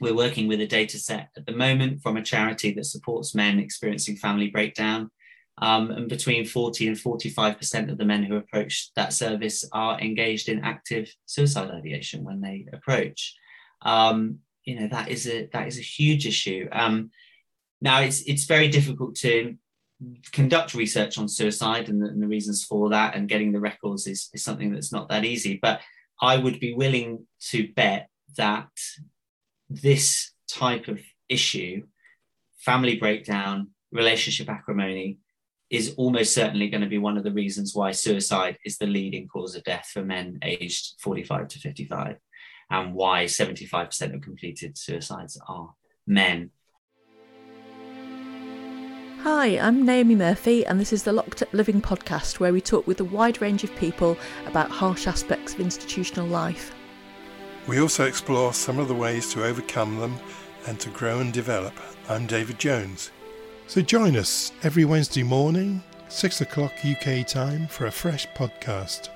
we're working with a data set at the moment from a charity that supports men experiencing family breakdown. Um, and between 40 and 45% of the men who approach that service are engaged in active suicide ideation when they approach. Um, you know, that is a that is a huge issue. Um, now it's it's very difficult to conduct research on suicide and the, and the, reasons for that and getting the records is, is something that's not that easy. But I would be willing to bet that this type of issue, family breakdown, relationship acrimony, is almost certainly going to be one of the reasons why suicide is the leading cause of death for men aged 45 to 55, and why 75% of completed suicides are men. Hi, I'm Naomi Murphy, and this is the Locked Up Living podcast where we talk with a wide range of people about harsh aspects of institutional life. We also explore some of the ways to overcome them and to grow and develop. I'm David Jones. So join us every Wednesday morning, 6 o'clock UK time, for a fresh podcast.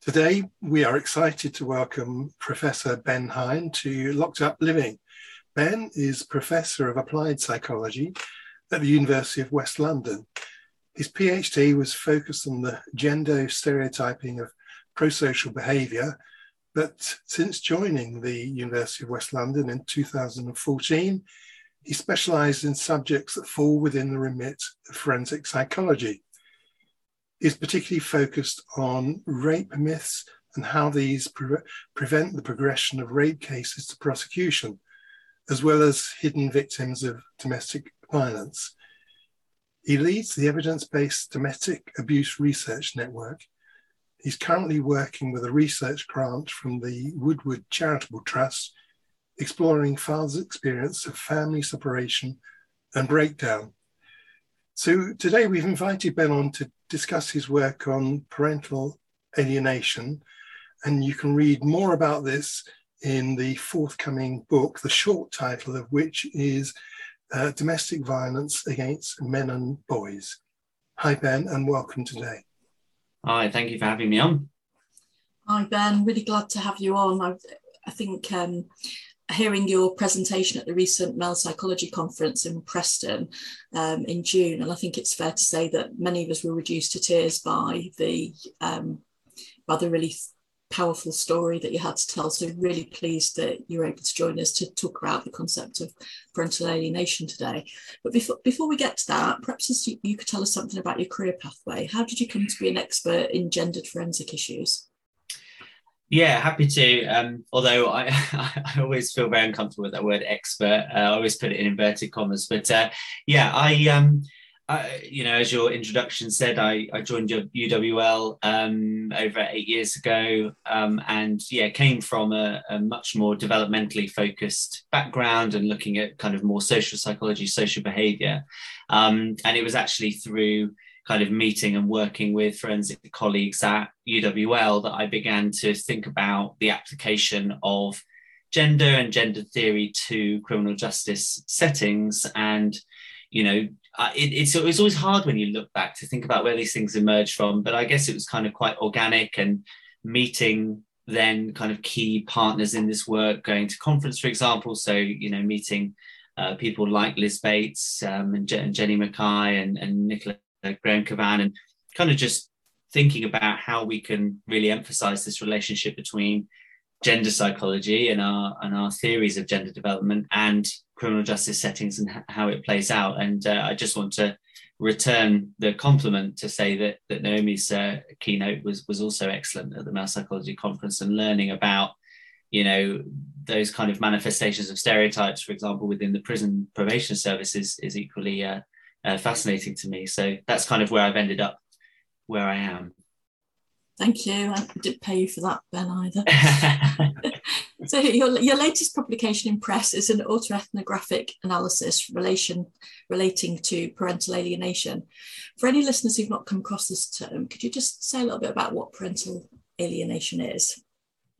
Today, we are excited to welcome Professor Ben Hine to Locked Up Living. Ben is Professor of Applied Psychology at the University of West London. His PhD was focused on the gender stereotyping of prosocial behaviour, but since joining the University of West London in 2014, he specialised in subjects that fall within the remit of forensic psychology. He's particularly focused on rape myths and how these pre- prevent the progression of rape cases to prosecution as well as hidden victims of domestic violence. He leads the evidence based domestic abuse research network. He's currently working with a research grant from the Woodward Charitable Trust, exploring fathers' experience of family separation and breakdown. So today we've invited Ben on to discuss his work on parental alienation, and you can read more about this in the forthcoming book, the short title of which is uh, Domestic Violence Against Men and Boys. Hi, Ben, and welcome today. Hi, thank you for having me on. Hi, Ben. Really glad to have you on. I, I think um, hearing your presentation at the recent Male Psychology Conference in Preston um, in June, and I think it's fair to say that many of us were reduced to tears by the um, by the really powerful story that you had to tell. So really pleased that you're able to join us to talk about the concept of parental alienation today. But before before we get to that, perhaps you, you could tell us something about your career pathway. How did you come to be an expert in gendered forensic issues? Yeah, happy to. Um, although I, I always feel very uncomfortable with that word expert. Uh, I always put it in inverted commas. But uh, yeah, I um, I, you know, as your introduction said, I, I joined UWL um, over eight years ago, um, and yeah, came from a, a, much more developmentally focused background and looking at kind of more social psychology, social behaviour, um, and it was actually through kind of meeting and working with forensic colleagues at UWL that I began to think about the application of gender and gender theory to criminal justice settings and you know uh, it, it's, it's always hard when you look back to think about where these things emerge from but i guess it was kind of quite organic and meeting then kind of key partners in this work going to conference for example. So you know meeting uh, people like liz bates um, and, Je- and, jenny mackay and, and nicola graham kevan and kind of just thinking about how we can really emphasize this relationship between gender psychology and our and our theories of gender development and criminal justice settings and how it plays out. And uh, I just want to return the compliment to say that that Naomi's uh, keynote was was also excellent at the Male Psychology Conference and learning about you know those kind of manifestations of stereotypes, for example, within the prison probation service is, is equally uh, uh fascinating to me. So that's kind of where I've ended up, where I am. Thank you. I didn't pay you for that, Ben, either. so your, your latest publication in press is an autoethnographic analysis relation relating to parental alienation. For any listeners who've not come across this term, could you just say a little bit about what parental alienation is?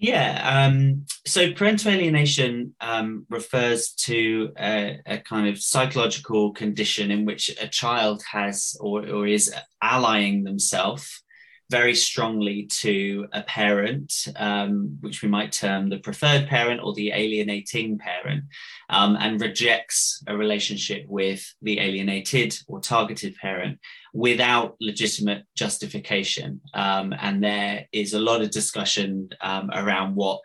Yeah, um, so parental alienation um, refers to a, a, kind of psychological condition in which a child has or, or is allying themselves very strongly to a parent, um, which we might term the preferred parent or the alienating parent, um, and rejects a relationship with the alienated or targeted parent without legitimate justification. Um, and there is a lot of discussion um, around what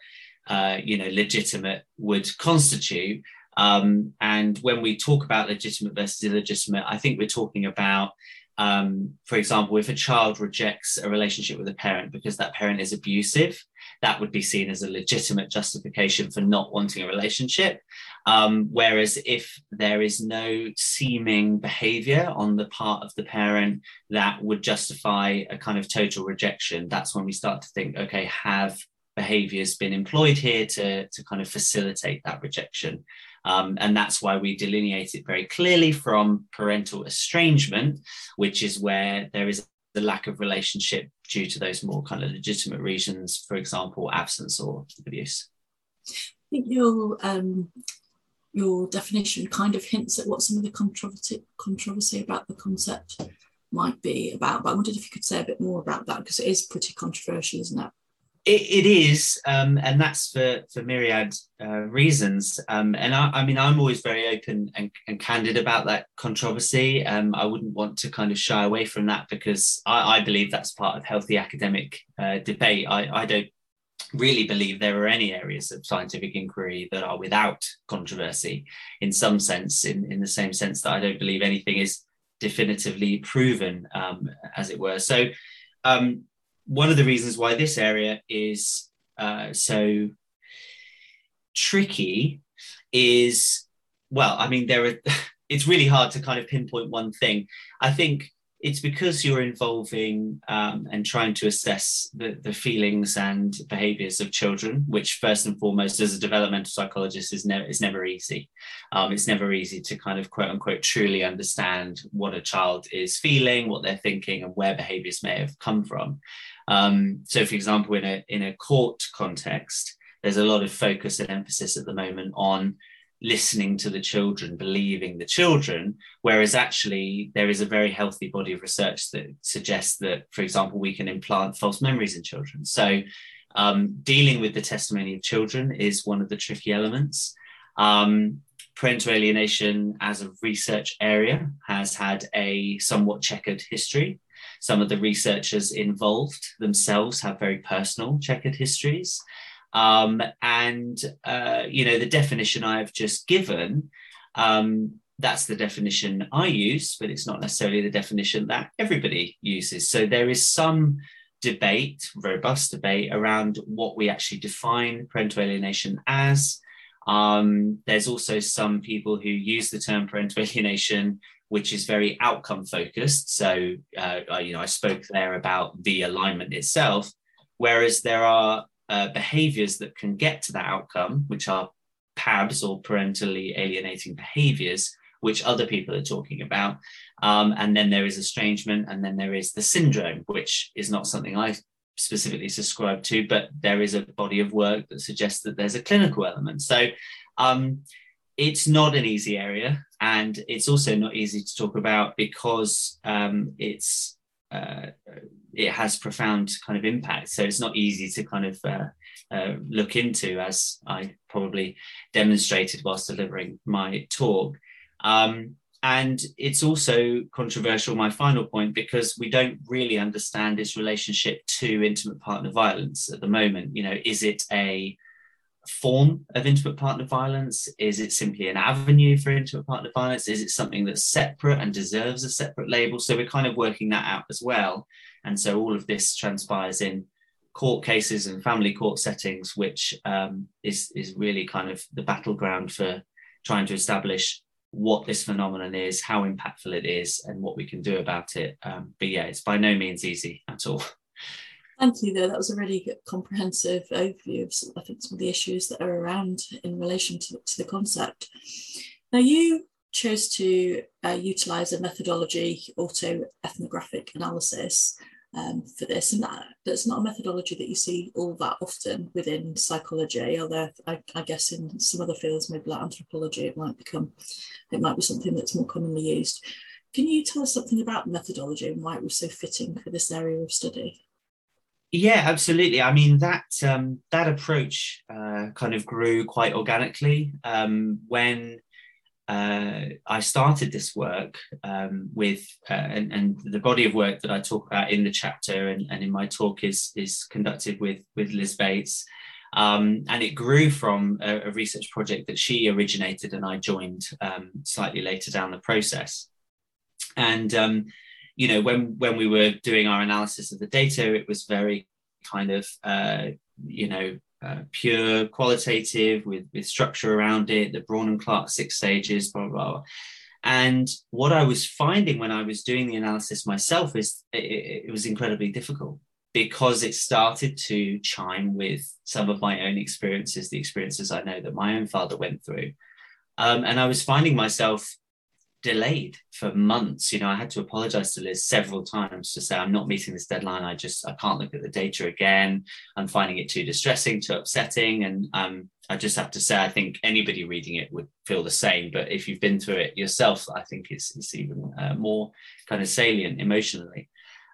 uh, you know legitimate would constitute. Um, and when we talk about legitimate versus illegitimate, I think we're talking about um, for example, if a child rejects a relationship with a parent because that parent is abusive, that would be seen as a legitimate justification for not wanting a relationship. Um, whereas if there is no seeming behavior on the part of the parent that would justify a kind of total rejection, that's when we start to think, okay, have behaviors been employed here to, to kind of facilitate that rejection? Um, and that's why we delineate it very clearly from parental estrangement, which is where there is the lack of relationship due to those more kind of legitimate reasons, for example, absence or abuse. I think your um, your definition kind of hints at what some of the controversy controversy about the concept might be about. But I wondered if you could say a bit more about that because it is pretty controversial, isn't it? It, it is, um, and that's for for myriad uh, reasons. Um, and I, I, mean, I'm always very open and, and candid about that controversy. Um, I wouldn't want to kind of shy away from that because I, I believe that's part of healthy academic uh, debate. I, I don't really believe there are any areas of scientific inquiry that are without controversy in some sense, in, in the same sense that I don't believe anything is definitively proven, um, as it were. So, um, one of the reasons why this area is uh, so tricky is well i mean there are it's really hard to kind of pinpoint one thing i think it's because you're involving um, and trying to assess the, the feelings and behaviors of children, which first and foremost, as a developmental psychologist, is never is never easy. Um, it's never easy to kind of quote unquote truly understand what a child is feeling, what they're thinking, and where behaviors may have come from. Um, so, for example, in a in a court context, there's a lot of focus and emphasis at the moment on listening to the children, believing the children, whereas actually there is a very healthy body of research that suggests that, for example, we can implant false memories in children. So, um, dealing with the testimony of children is one of the tricky elements. Um, parental alienation as a research area has had a somewhat checkered history. Some of the researchers involved themselves have very personal checkered histories. Um, and, uh, you know, the definition I've just given, um, that's the definition I use, but it's not necessarily the definition that everybody uses. So there is some debate, robust debate around what we actually define parental alienation as. Um, there's also some people who use the term parental alienation, which is very outcome focused. So, uh, you know, I spoke there about the alignment itself, whereas there are uh, behaviors that can get to that outcome, which are PABs or parentally alienating behaviors, which other people are talking about. Um, and then there is estrangement, and then there is the syndrome, which is not something I specifically subscribe to, but there is a body of work that suggests that there's a clinical element. So um, it's not an easy area, and it's also not easy to talk about because um, it's uh, it has profound kind of impact. So it's not easy to kind of uh, uh, look into, as I probably demonstrated whilst delivering my talk. Um, and it's also controversial, my final point, because we don't really understand its relationship to intimate partner violence at the moment. You know, is it a form of intimate partner violence? Is it simply an avenue for intimate partner violence? Is it something that's separate and deserves a separate label? So we're kind of working that out as well. And so all of this transpires in court cases and family court settings, which um, is, is really kind of the battleground for trying to establish what this phenomenon is, how impactful it is, and what we can do about it. Um, but yeah, it's by no means easy at all. Thank you, though. That was a really comprehensive overview of, I think, some of the issues that are around in relation to, to the concept. Now, you chose to uh, utilise a methodology, auto ethnographic analysis, um, for this. And that, that's not a methodology that you see all that often within psychology, although I, I guess in some other fields, maybe like anthropology, it might become, it might be something that's more commonly used. Can you tell us something about methodology and why it was so fitting for this area of study? Yeah, absolutely. I mean that um, that approach uh, kind of grew quite organically um, when uh, I started this work um, with, uh, and, and, the body of work that I talk about in the chapter and, and in my talk is is conducted with with Liz Bates, um, and it grew from a, a, research project that she originated and I joined um, slightly later down the process, and um, you know when when we were doing our analysis of the data, it was very kind of uh, you know uh, pure qualitative with, with structure around it, the Braun and Clarke six stages, blah, blah, blah. And what I was finding when I was doing the analysis myself is it, it was incredibly difficult because it started to chime with some of my own experiences, the experiences I know that my own father went through. Um, and I was finding myself delayed for months. You know, I had to apologize to Liz several times to say, I'm not meeting this deadline. I just, I can't look at the data again. I'm finding it too distressing, too upsetting. And um, I just have to say, I think anybody reading it would feel the same. But if you've been through it yourself, I think it's, it's even uh, more kind of salient emotionally.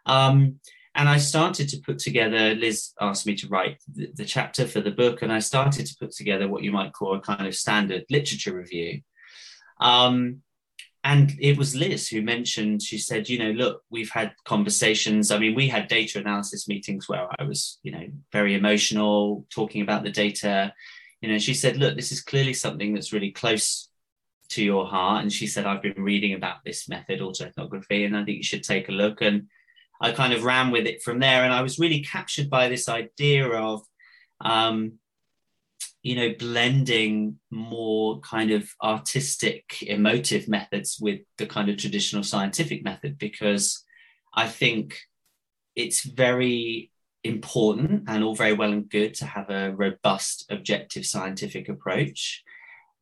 Um, and I started to put together, Liz asked me to write the, the chapter for the book, and I started to put together what you might call a kind of standard literature review. Um, and it was Liz who mentioned, she said, you know, look, we've had conversations. I mean, we had data analysis meetings where I was, you know, very emotional, talking about the data. You know, she said, look, this is clearly something that's really close to your heart. And she said, I've been reading about this method, autoethnography, and I think you should take a look. And I kind of ran with it from there. And I was really captured by this idea of, um, you know blending more kind of artistic emotive methods with the kind of traditional scientific method because i think it's very important and all very well and good to have a robust objective scientific approach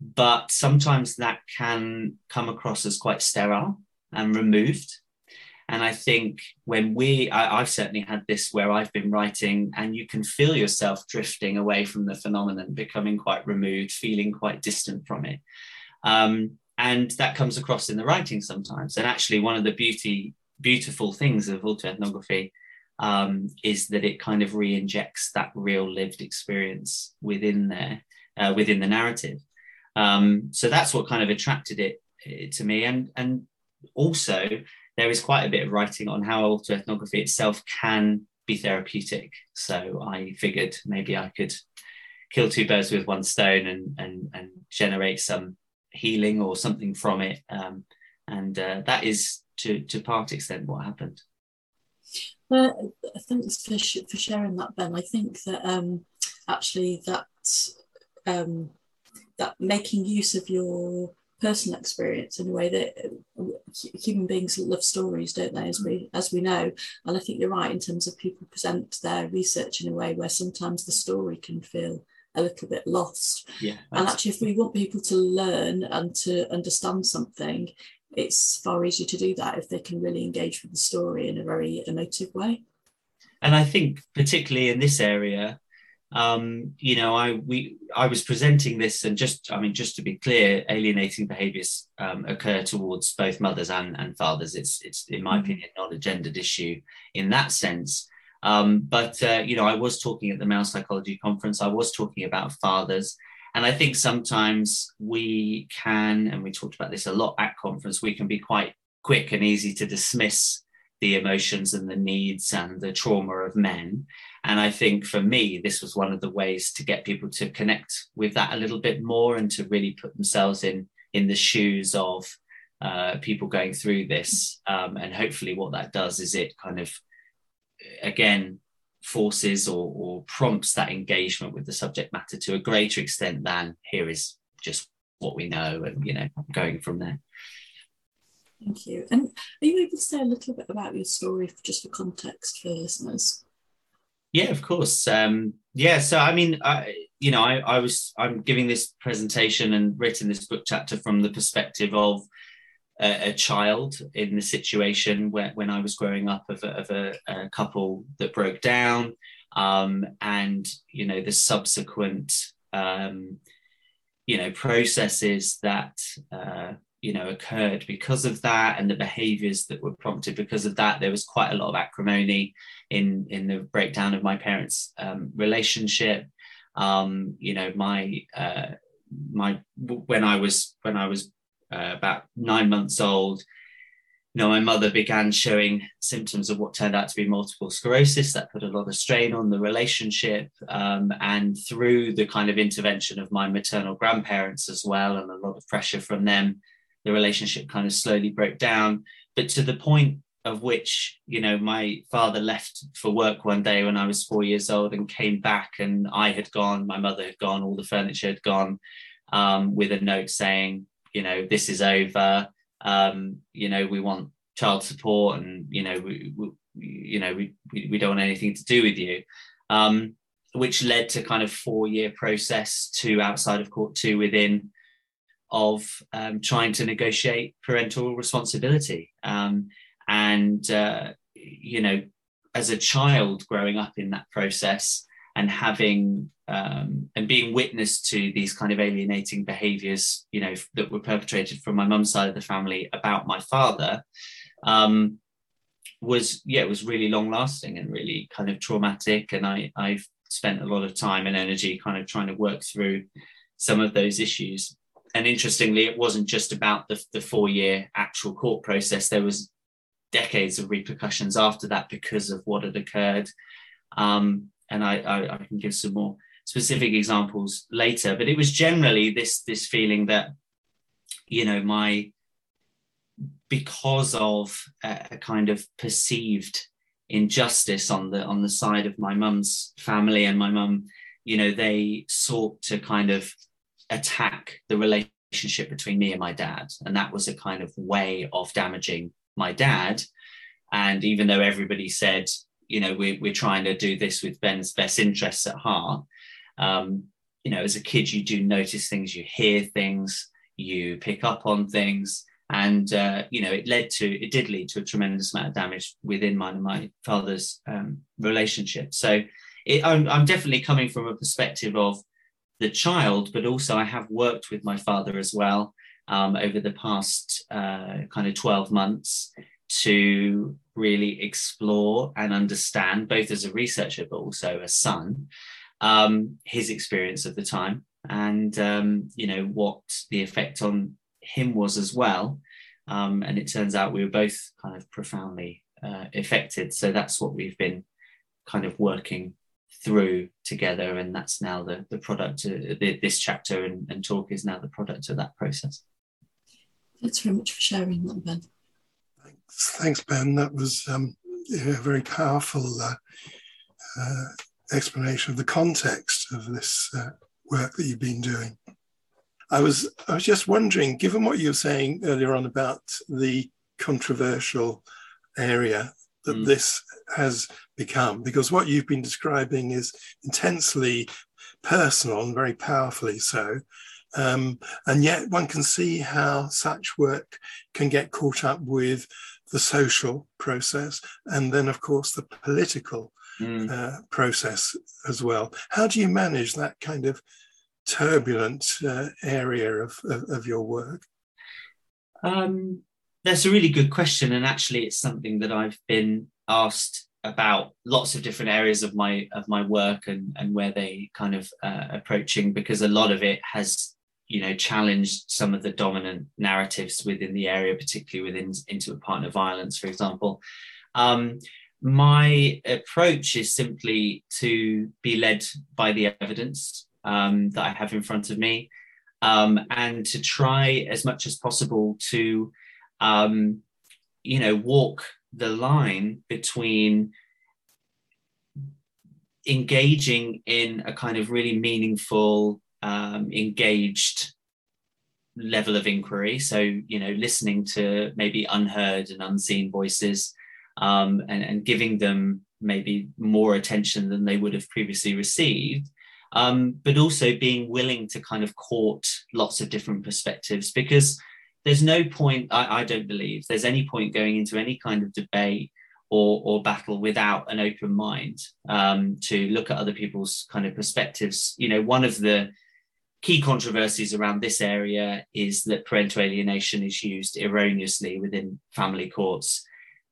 but sometimes that can come across as quite sterile and removed and I think when we, I, have certainly had this where I've been writing and you can feel yourself drifting away from the phenomenon, becoming quite removed, feeling quite distant from it. Um, and that comes across in the writing sometimes. And actually, one of the beauty, beautiful things of autoethnography um, is that it kind of re-injects that real lived experience within there, uh, within the narrative. Um, so that's what kind of attracted it, it to me. And and also there is quite a bit of writing on how autoethnography itself can be therapeutic. So I figured maybe I could kill two birds with one stone and and, and generate some healing or something from it. Um, and uh, that is to to part extent what happened. Uh, thanks for, sh- for sharing that, Ben. I think that um, actually that um, that making use of your personal experience in a way that uh, human beings love stories don't they as we as we know? And i think you're right in terms of people present their research in a way where sometimes the story can feel a little bit lost. Yeah and actually if we want people to learn and to understand something it's far easier to do that if they can really engage with the story in a very emotive way. And i think particularly in this area um, you know, I we I was presenting this, and just I mean, just to be clear, alienating behaviours um, occur towards both mothers and, and fathers. It's it's in my mm-hmm. opinion not a gendered issue in that sense. Um, but uh, you know, I was talking at the male psychology conference. I was talking about fathers, and I think sometimes we can, and we talked about this a lot at conference. We can be quite quick and easy to dismiss the emotions and the needs and the trauma of men. And I think for me, this was one of the ways to get people to connect with that a little bit more and to really put themselves in in the shoes of uh, people going through this. Um, and hopefully, what that does is it kind of again forces or, or prompts that engagement with the subject matter to a greater extent than here is just what we know and you know going from there. Thank you. And are you able to say a little bit about your story, just for context for listeners? Yeah, of course. Um, yeah, so I mean, I, you know, I, I was I'm giving this presentation and written this book chapter from the perspective of a, a child in the situation where when I was growing up of a, of a, a couple that broke down, um, and you know the subsequent um, you know processes that uh, you know occurred because of that and the behaviors that were prompted because of that there was quite a lot of acrimony in in the breakdown of my parents um, relationship. Um, you know my uh, my when i was when i was uh, about nine months old you know my mother began showing symptoms of what turned out to be multiple sclerosis that put a lot of strain on the relationship um, and through the kind of intervention of my maternal grandparents as well and a lot of pressure from them the relationship kind of slowly broke down. But to the point of which, you know, my father left for work one day when I was four years old and came back, and I had gone, my mother had gone, all the furniture had gone, um, with a note saying, you know, this is over. Um, you know, we want child support, and you know, we, we you know, we, we, we don't want anything to do with you. Um, which led to kind of four year process, two outside of court, two within, of um, trying to negotiate parental responsibility. Um, and, uh, you know, as a child growing up in that process and having um, and being witness to these kind of alienating behaviors, you know, that were perpetrated from my mum's side of the family about my father, um, was yeah, it was really long lasting and really kind of traumatic. And I I've spent a lot of time and energy kind of trying to work through some of those issues and interestingly, it wasn't just about the, the four year actual court process. There was decades of repercussions after that because of what had occurred. Um, and I, I, I, can give some more specific examples later. But it was generally this this feeling that, you know, my because of a, a kind of perceived injustice on the on the side of my mum's family and my mum, you know, they sought to kind of attack the relationship between me and my dad. And that was a kind of way of damaging my dad. And even though everybody said, you know, we, we're trying to do this with Ben's best interests at heart, um, you know, as a kid, you do notice things, you hear things, you pick up on things. And, uh, you know, it led to, it did lead to a tremendous amount of damage within mine and my father's um, relationship. So it, I'm, I'm definitely coming from a perspective of the child, but also I have worked with my father as well um, over the past uh, kind of 12 months to really explore and understand, both as a researcher but also a son, um, his experience of the time and um, you know what the effect on him was as well. Um, and it turns out we were both kind of profoundly uh, affected. So that's what we've been kind of working through together and that's now the, the product of uh, the, this chapter and, and, talk is now the product of that process. Thanks very much for sharing that ben. Thanks, thanks ben. That was um, a very powerful uh, uh, explanation of the context of this uh, work that you've been doing. I was i was just wondering given what you were saying earlier on about the controversial area that mm. this has become because what you've been describing is intensely personal and very powerfully so. Um, and yet one can see how such work can get caught up with the social process and then, of course, the political mm. uh, process as well. How do you manage that kind of turbulent uh, area of, of, of, your work? Um, that's a really good question. And actually, it's something that I've been asked about lots of different areas of my of my work and and where they kind of uh, approaching because a lot of it has you know challenged some of the dominant narratives within the area particularly within intimate partner violence for example um, my approach is simply to be led by the evidence um, that i have in front of me um, and to try as much as possible to um, you know walk the line between engaging in a kind of really meaningful, um, engaged level of inquiry. So, you know, listening to maybe unheard and unseen voices um, and, and giving them maybe more attention than they would have previously received. Um, but also being willing to kind of court lots of different perspectives because there's no point, I, I don't believe, there's any point going into any kind of debate or, or battle without an open mind um, to look at other people's kind of perspectives. You know, one of the key controversies around this area is that parental alienation is used erroneously within family courts.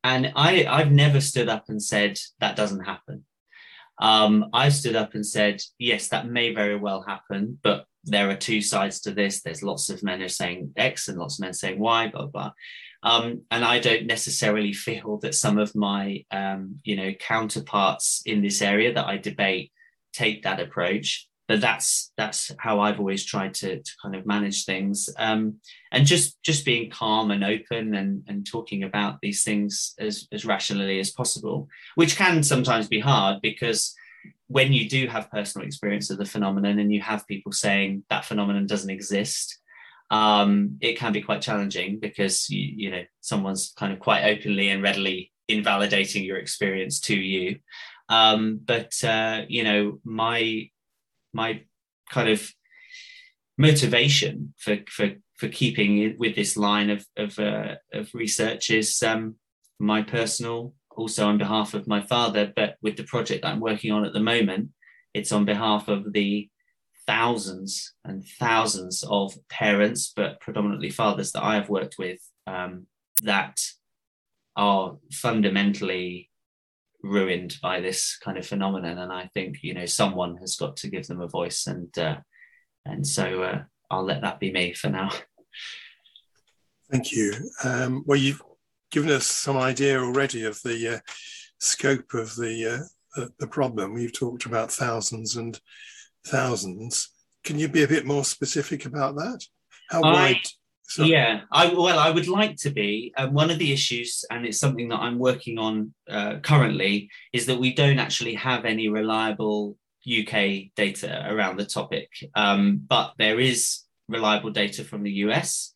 And I, I've never stood up and said that doesn't happen. Um, I've stood up and said, yes, that may very well happen, but there are two sides to this. There's lots of men who are saying X and lots of men saying Y, blah, blah. Um, and I don't necessarily feel that some of my, um, you know, counterparts in this area that I debate take that approach but that's that's how I've always tried to, to kind of manage things. Um, and just just being calm and open and and talking about these things as as rationally as possible which can sometimes be hard because when you do have personal experience of the phenomenon and you have people saying that phenomenon doesn't exist um, it can be quite challenging because you, you know someone's kind of quite openly and readily invalidating your experience to you. Um, but uh, you know my my kind of motivation for for for keeping with this line of of, uh, of research is um, my personal, also on behalf of my father, but with the project that I'm working on at the moment, it's on behalf of the thousands and thousands of parents, but predominantly fathers that I have worked with um, that are fundamentally ruined by this kind of phenomenon. And i think you know someone has got to give them a voice and uh, and so uh, i'll let that be me for now. Thank you. Um, well you've given us some idea already of the uh, scope of the, uh, the problem. You've talked about thousands and thousands. Can you be a bit more specific about that? How I, wide so. Yeah, I well, I would like to be. Um, one of the issues, and it's something that I'm working on uh, currently, is that we don't actually have any reliable UK data around the topic. Um, but there is reliable data from the US,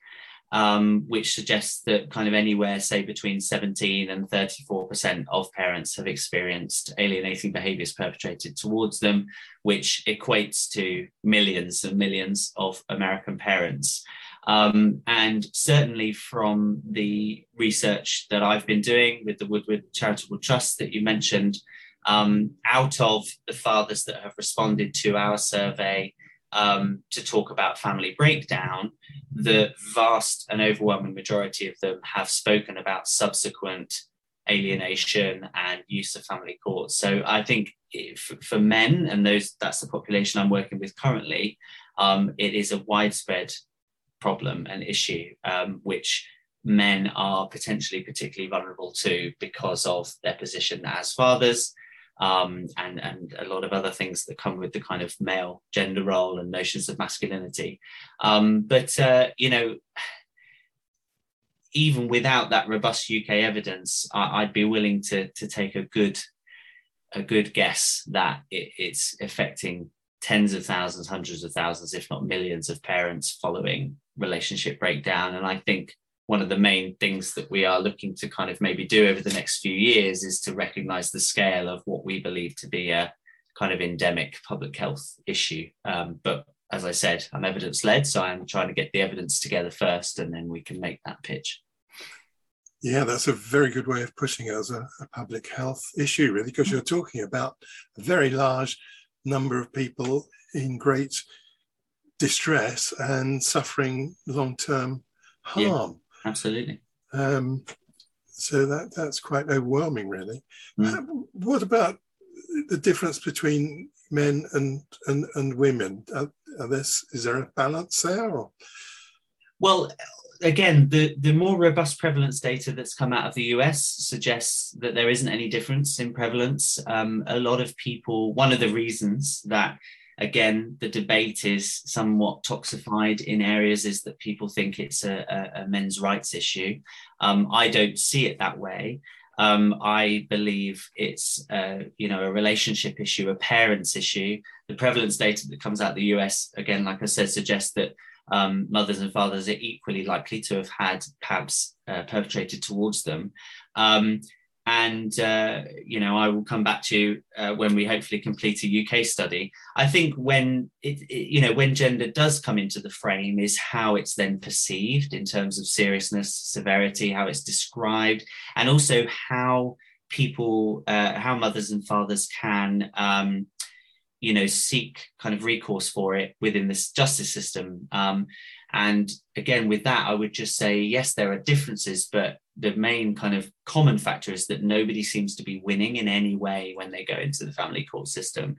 um, which suggests that kind of anywhere, say, between 17 and 34% of parents have experienced alienating behaviors perpetrated towards them, which equates to millions and millions of American parents. Um, and certainly from the research that I've been doing with the Woodward Charitable Trust that you mentioned, um, out of the fathers that have responded to our survey um, to talk about family breakdown, the vast and overwhelming majority of them have spoken about subsequent alienation and use of family courts. So I think if, for men, and those that's the population I'm working with currently, um, it is a widespread problem and issue, um, which men are potentially particularly vulnerable to because of their position as fathers. Um, and and a lot of other things that come with the kind of male gender role and notions of masculinity. Um, but uh, you know, even without that robust UK evidence, I, would be willing to to take a good a good guess that it, it's affecting tens of thousands, hundreds of thousands, if not millions of parents following relationship breakdown. And I think one of the main things that we are looking to kind of maybe do over the next few years is to recognize the scale of what we believe to be a kind of endemic public health issue. Um, but as I said, I'm evidence led, so I'm trying to get the evidence together first and then we can make that pitch. Yeah, that's a very good way of pushing it as a, a public health issue, really, because you're talking about a very large number of people in great distress and suffering long term harm. Yeah, absolutely. Um, so that that's quite overwhelming, really. Mm. What about the difference between men and and, and women? Are, are this is there a balance there? Or? Well, again, the, the more robust prevalence data that's come out of the US suggests that there isn't any difference in prevalence. Um, a lot of people, one of the reasons that, again, the debate is somewhat toxified in areas is that people think it's a, a, a men's rights issue. Um, I don't see it that way. Um, I believe it's you know a relationship issue, a parents issue. The prevalence data that comes out of the US, again, like I said, suggests that um, mothers and fathers are equally likely to have had PABs uh, perpetrated towards them. Um, and uh, you know, I will come back to uh, when we hopefully complete a UK study. I think when it, it, you know, when gender does come into the frame, is how it's then perceived in terms of seriousness, severity, how it's described, and also how people, uh, how mothers and fathers can um, you know seek kind of recourse for it within this justice system. Um, and again with that i would just say yes there are differences but the main kind of common factor is that nobody seems to be winning in any way when they go into the family court system.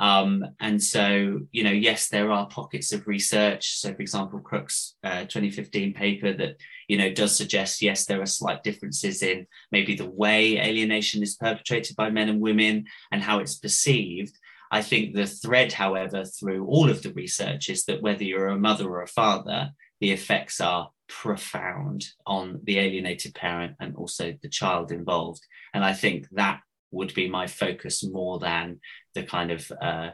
Um, and so you know yes there are pockets of research. So for example crook's uh, 2015 paper that you know does suggest yes there are slight differences in maybe the way alienation is perpetrated by men and women and how it's perceived I think the thread, however, through all of the research is that whether you're a mother or a father, the effects are profound on the alienated parent and also the child involved. And I think that would be my focus more than the kind of uh,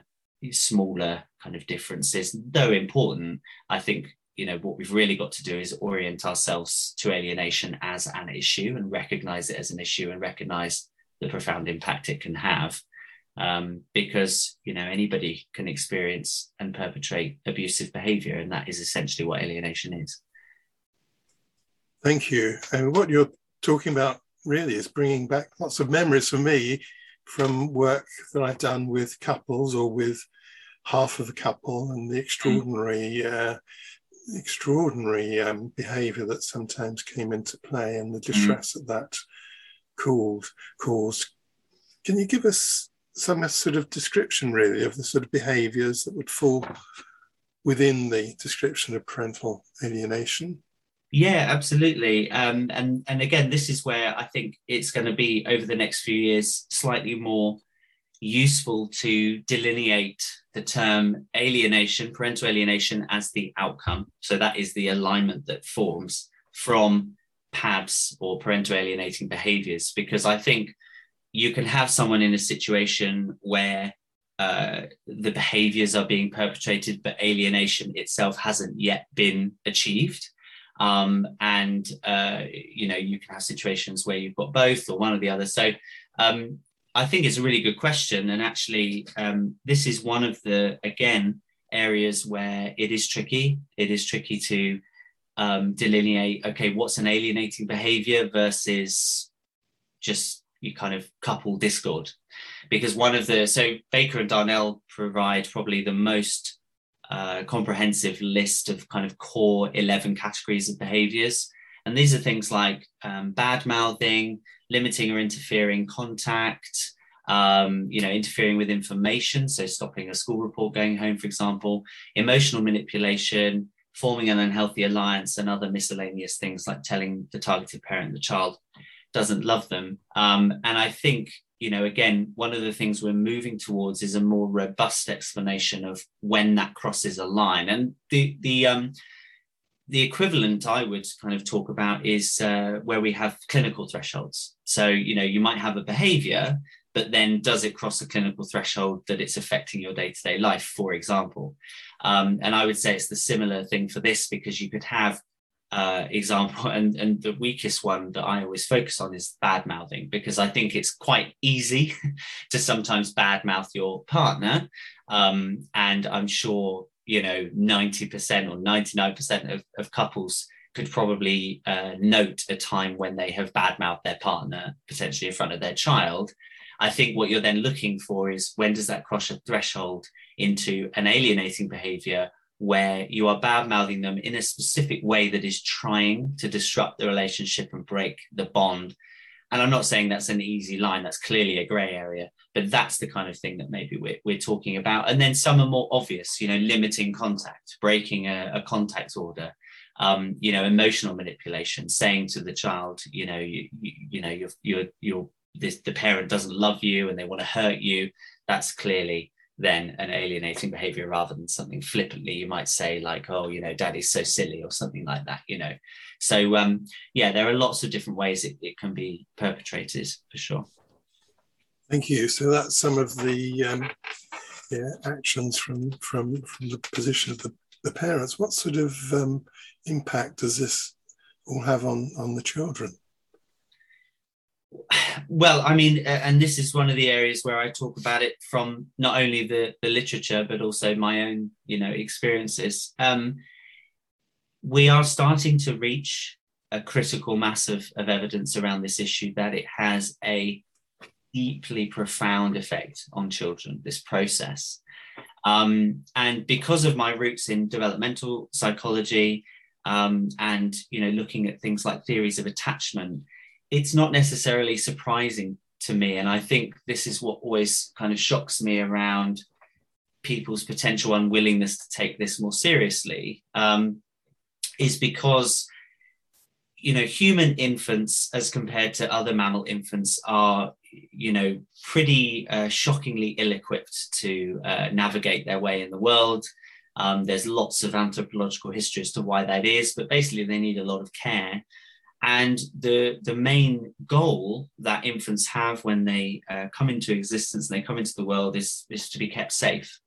smaller kind of differences, though important. I think you know what we've really got to do is orient ourselves to alienation as an issue and recognize it as an issue and recognize the profound impact it can have um, because you know anybody can experience and perpetrate abusive behavior and that is essentially what alienation is. Thank you. And what you're talking about really is bringing back lots of memories for me from work that i've done with couples or with half of a couple and the extraordinary uh, extraordinary um, behavior that sometimes came into play and the distress mm. that that caused caused. Can you give us some sort of description really of the sort of behaviors that would fall within the description of parental alienation? Yeah absolutely. Um, and and again this is where i think it's going to be over the next few years slightly more useful to delineate the term alienation parental alienation as the outcome. So that is the alignment that forms from PABs or parental alienating behaviors because i think you can have someone in a situation where uh, the behaviors are being perpetrated, but alienation itself hasn't yet been achieved. Um, and uh, you know, you can have situations where you've got both or one or the other. So um, I think it's a really good question. And actually, um, this is one of the again areas where it is tricky. It is tricky to um, delineate. Okay, what's an alienating behavior versus just you kind of couple discord. Because one of the so baker and darnall provide probably the most uh, comprehensive list of kind of core 11 categories of behaviors. And these are things like um, bad mouthing limiting or interfering contact um, you know interfering with information so stopping a school report going home for example emotional manipulation forming an unhealthy alliance and other miscellaneous things like telling the targeted parent the child doesn't love them. Um, and I think, you know, again, one of the things we're moving towards is a more robust explanation of when that crosses a line. And the the um, the equivalent I would kind of talk about is uh, where we have clinical thresholds. So, you know, you might have a behavior, but then does it cross a clinical threshold that it's affecting your day to day life, for example? Um, and I would say it's the similar thing for this because you could have uh, example, and, and the weakest one that I always focus on is bad mouthing because I think it's quite easy to sometimes bad mouth your partner. Um, and I'm sure, you know, 90% or 99% of, of couples could probably uh, note a time when they have bad mouthed their partner, potentially in front of their child. I think what you're then looking for is when does that cross a threshold into an alienating behavior where you are bad mouthing them in a specific way that is trying to disrupt the relationship and break the bond. And I'm not saying that's an easy line, that's clearly a gray area, but that's the kind of thing that maybe we're, we're talking about. And then some are more obvious, you know, limiting contact, breaking a, a contact order, um, you know, emotional manipulation, saying to the child, you know, you, you, you know, you're, you're, you're, this, the parent doesn't love you and they want to hurt you. That's clearly than an alienating behavior rather than something flippantly. You might say like oh you know daddy's so silly or something like that you know. So um yeah there are lots of different ways it, it can be perpetrated for sure. Thank you. So that's some of the um yeah actions from from from the position of the, the parents. What sort of um impact does this all have on on the children well, I mean, and this is one of the areas where I talk about it from not only the, the literature, but also my own, you know, experiences. Um, we are starting to reach a critical mass of, of evidence around this issue that it has a deeply profound effect on children, this process. Um, and because of my roots in developmental psychology um, and you know looking at things like theories of attachment, it's not necessarily surprising to me. And I think this is what always kind of shocks me around people's potential unwillingness to take this more seriously, um, is because you know human infants as compared to other mammal infants are you know pretty uh, shockingly ill-equipped to uh, navigate their way in the world um, there's lots of anthropological history as to why that is but basically they need a lot of care and the the main goal that infants have when they uh, come into existence and they come into the world is is to be kept safe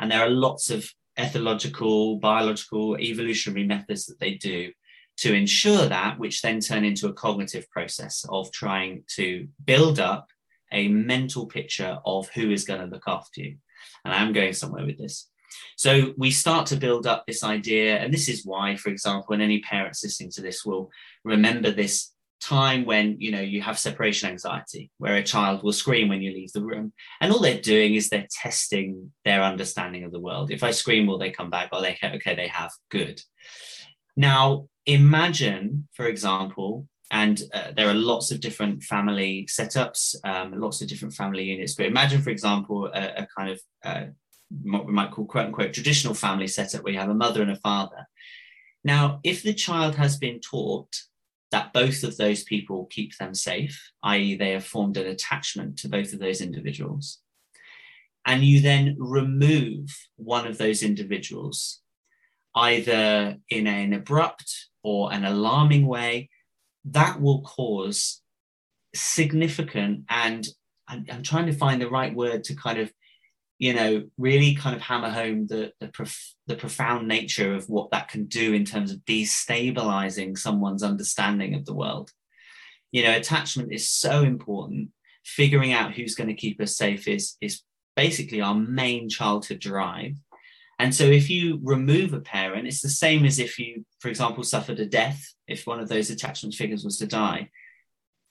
and there are lots of ethological biological evolutionary methods that they do to ensure that, which then turn into a cognitive process of trying to build up a mental picture of who is going to look after you. And I'm going somewhere with this. So we start to build up this idea, and this is why, for example, when any parents listening to this will remember this time when you know you have separation anxiety where a child will scream when you leave the room. And all they're doing is they're testing their understanding of the world. If i scream will they come back? Oh they okay they have. Good. Now imagine, for example, and uh, there are lots of different family setups, um, lots of different family units. But imagine, for example, a, a kind of uh, what we might call quote unquote traditional family setup where you have a mother and a father. Now, if the child has been taught that both of those people keep them safe, i.e., they have formed an attachment to both of those individuals, and you then remove one of those individuals, either in an abrupt or an alarming way, that will cause significant and I'm, I'm, trying to find the right word to kind of you know really kind of hammer home the the, prof- the profound nature of what that can do in terms of destabilizing someone's understanding of the world. You know attachment is so important. Figuring out who's going to keep us safe is is basically our main childhood drive. And so if you remove a parent, it's the same as if you, for example, suffered a death, if one of those attachment figures was to die,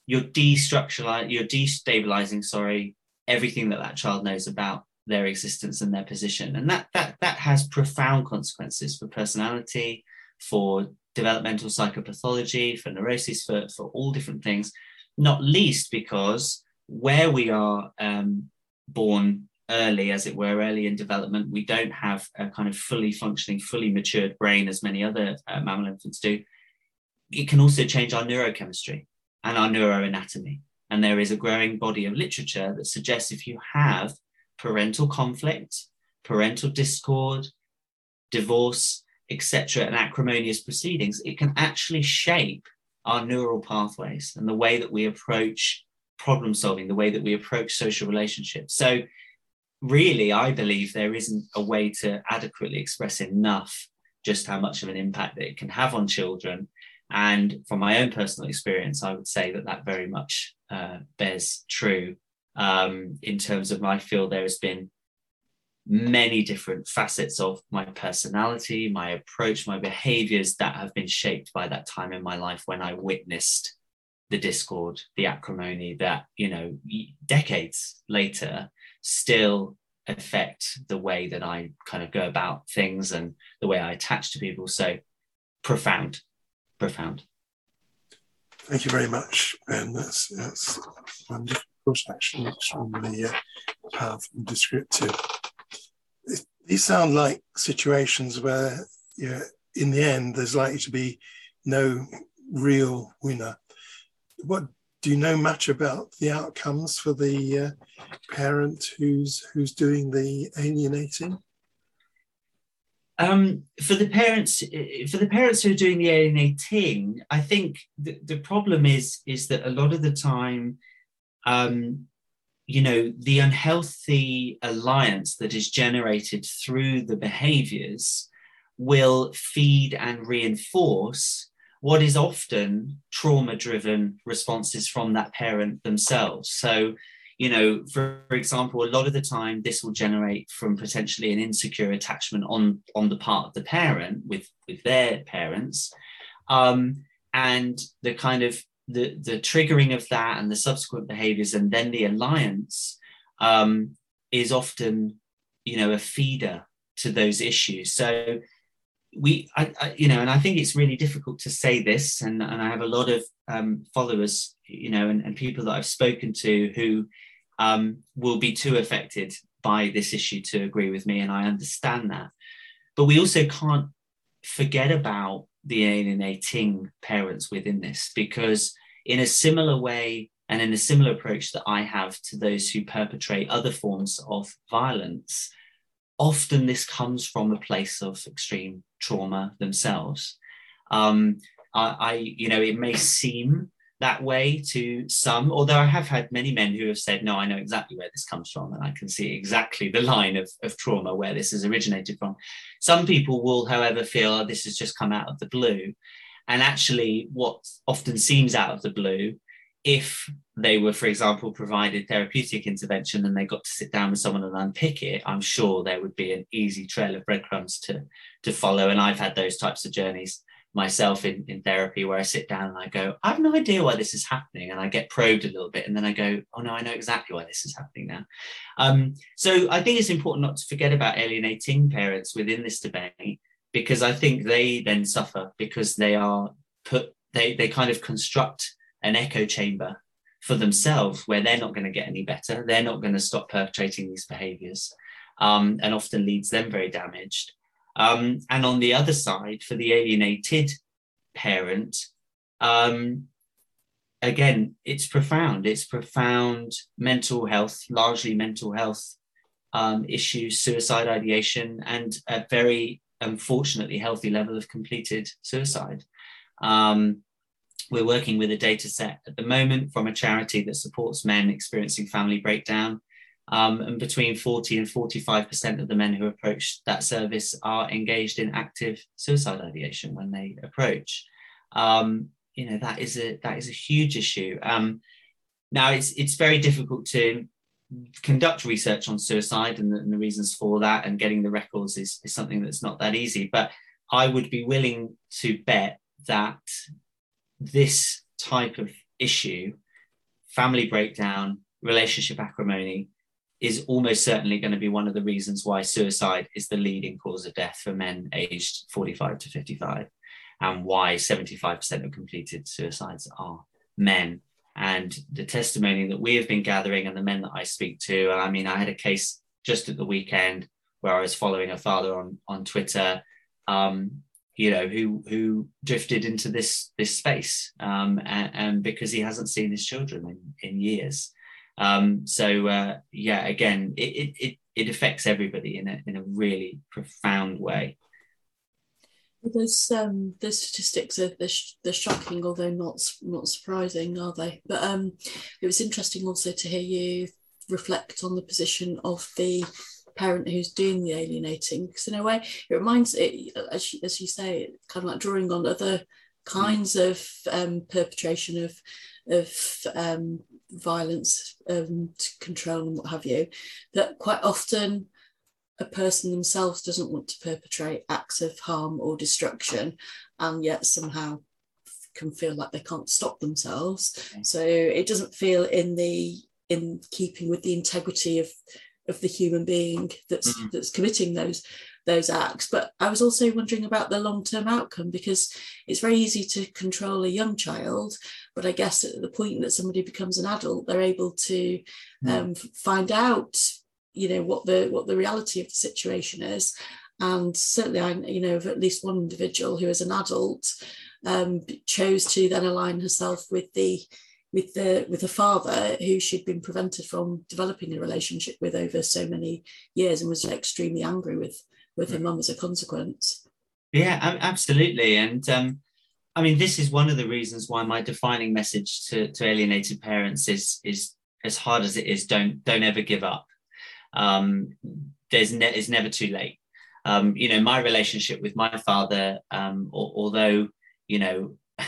you're destructuralizing, you're destabilizing, sorry, everything that that child knows about their existence and their position. And that, that, that has profound consequences for personality, for developmental psychopathology, for neurosis, for, for all different things, not least because where we are um, born early, as it were, early in development. We don't have a kind of fully functioning, fully matured brain as many other uh, mammal infants do. It can also change our neurochemistry and our neuroanatomy. And there is a growing body of literature that suggests if you have parental conflict, parental discord, divorce, etc., and acrimonious proceedings, it can actually shape our neural pathways and the way that we approach problem solving, the way that we approach social relationships. So really, I believe there isn't a way to adequately express enough just how much of an impact that it can have on children. And from my own personal experience, I would say that that very much uh, bears true. Um, in terms of, I feel there has been many different facets of my personality, my approach, my behaviors that have been shaped by that time in my life when I witnessed the discord, the acrimony that, you know, decades later still affect the way that I kind of go about things and the way I attach to people. So profound, profound. Thank you very much, Ben. That's that's wonderful. Actually, extremely uh, powerful and descriptive. These sound like situations where, yeah, in the end, there's likely to be no real winner. What do you know much about the outcomes for the uh, parent who's who's doing the alienating? Um, for the parents, for the parents who are doing the alienating, I think the, the problem is is that a lot of the time, um, you know, the unhealthy alliance that is generated through the behaviors will feed and reinforce what is often trauma driven responses from that parent themselves. So, you know, for, for, example, a lot of the time this will generate from potentially an insecure attachment on, on the part of the parent with, with their parents. Um, and the kind of the the triggering of that and the subsequent behaviors and then the alliance um, is often you know a feeder to those issues. So we I, I, you know and i think it's really difficult to say this and, and i have a lot of um, followers you know and, and, people that i've spoken to who um, will be too affected by this issue to agree with me and i understand that. But we also can't forget about the alienating parents within this because in a similar way and in a similar approach that i have to those who perpetrate other forms of violence often this comes from a place of extreme trauma themselves. Um, I, I, you know, it may seem that way to some, although I have had many men who have said, no, I know exactly where this comes from, and I can see exactly the line of, of trauma where this has originated from. Some people will, however, feel oh, this has just come out of the blue. And actually, what often seems out of the blue if they were, for example, provided therapeutic intervention and they got to sit down with someone and unpick it, I'm sure there would be an easy trail of breadcrumbs to, to follow. And I've had those types of journeys myself in, in therapy where I sit down and I go, I have no idea why this is happening. And I get probed a little bit. And then I go, oh no, I know exactly why this is happening now. Um, so I think it's important not to forget about alienating parents within this debate because I think they then suffer because they are put, they, they kind of construct an echo chamber for themselves where they're not going to get any better. They're not going to stop perpetrating these behaviors um, and often leads them very damaged. Um, and on the other side, for the alienated parent, um, again, it's profound. It's profound mental health, largely mental health um, issues, suicide ideation, and a very unfortunately healthy level of completed suicide. Um, we're working with a data set at the moment from a charity that supports men experiencing family breakdown. Um, and between 40 and 45% of the men who approach that service are engaged in active suicide ideation when they approach. Um, you know, that is a that is a huge issue. Um, now it's it's very difficult to conduct research on suicide and the, and the reasons for that and getting the records is, is something that's not that easy. But I would be willing to bet that this type of issue, family breakdown, relationship acrimony, is almost certainly going to be one of the reasons why suicide is the leading cause of death for men aged 45 to 55, and why 75% of completed suicides are men. And the testimony that we have been gathering and the men that I speak to, I mean, I had a case just at the weekend where I was following a father on, on Twitter um, you know, who who drifted into this this space, um, and, and, because he hasn't seen his children in, in years. Um, so uh, yeah, again, it, it it affects everybody in a in a really profound way. There's um the statistics are they're, they're shocking, although not not surprising, are they? But um, it was interesting also to hear you reflect on the position of the parent who's doing the alienating because in a way it reminds it as you, as you say kind of like drawing on other kinds of um, perpetration of of um, violence um, to control and what have you that quite often a person themselves doesn't want to perpetrate acts of harm or destruction and yet somehow can feel like they can't stop themselves. So it doesn't feel in the in keeping with the integrity of of the human being that's mm-hmm. that's committing those those acts. But i was also wondering about the long-term outcome because it's very easy to control a young child but i guess at the point that somebody becomes an adult they're able to mm. um, find out you know what the what the reality of the situation is. And certainly i you know of at least one individual who as an adult um, chose to then align herself with the with the with a father who she'd been prevented from developing a relationship with over so many years and was extremely angry with with her mum as a consequence. Yeah absolutely. And um, i mean this is one of the reasons why my defining message to, to alienated parents is is as hard as it is don't don't ever give up. Um, there's ne- it's never too late. Um, you know my relationship with my father um, although you know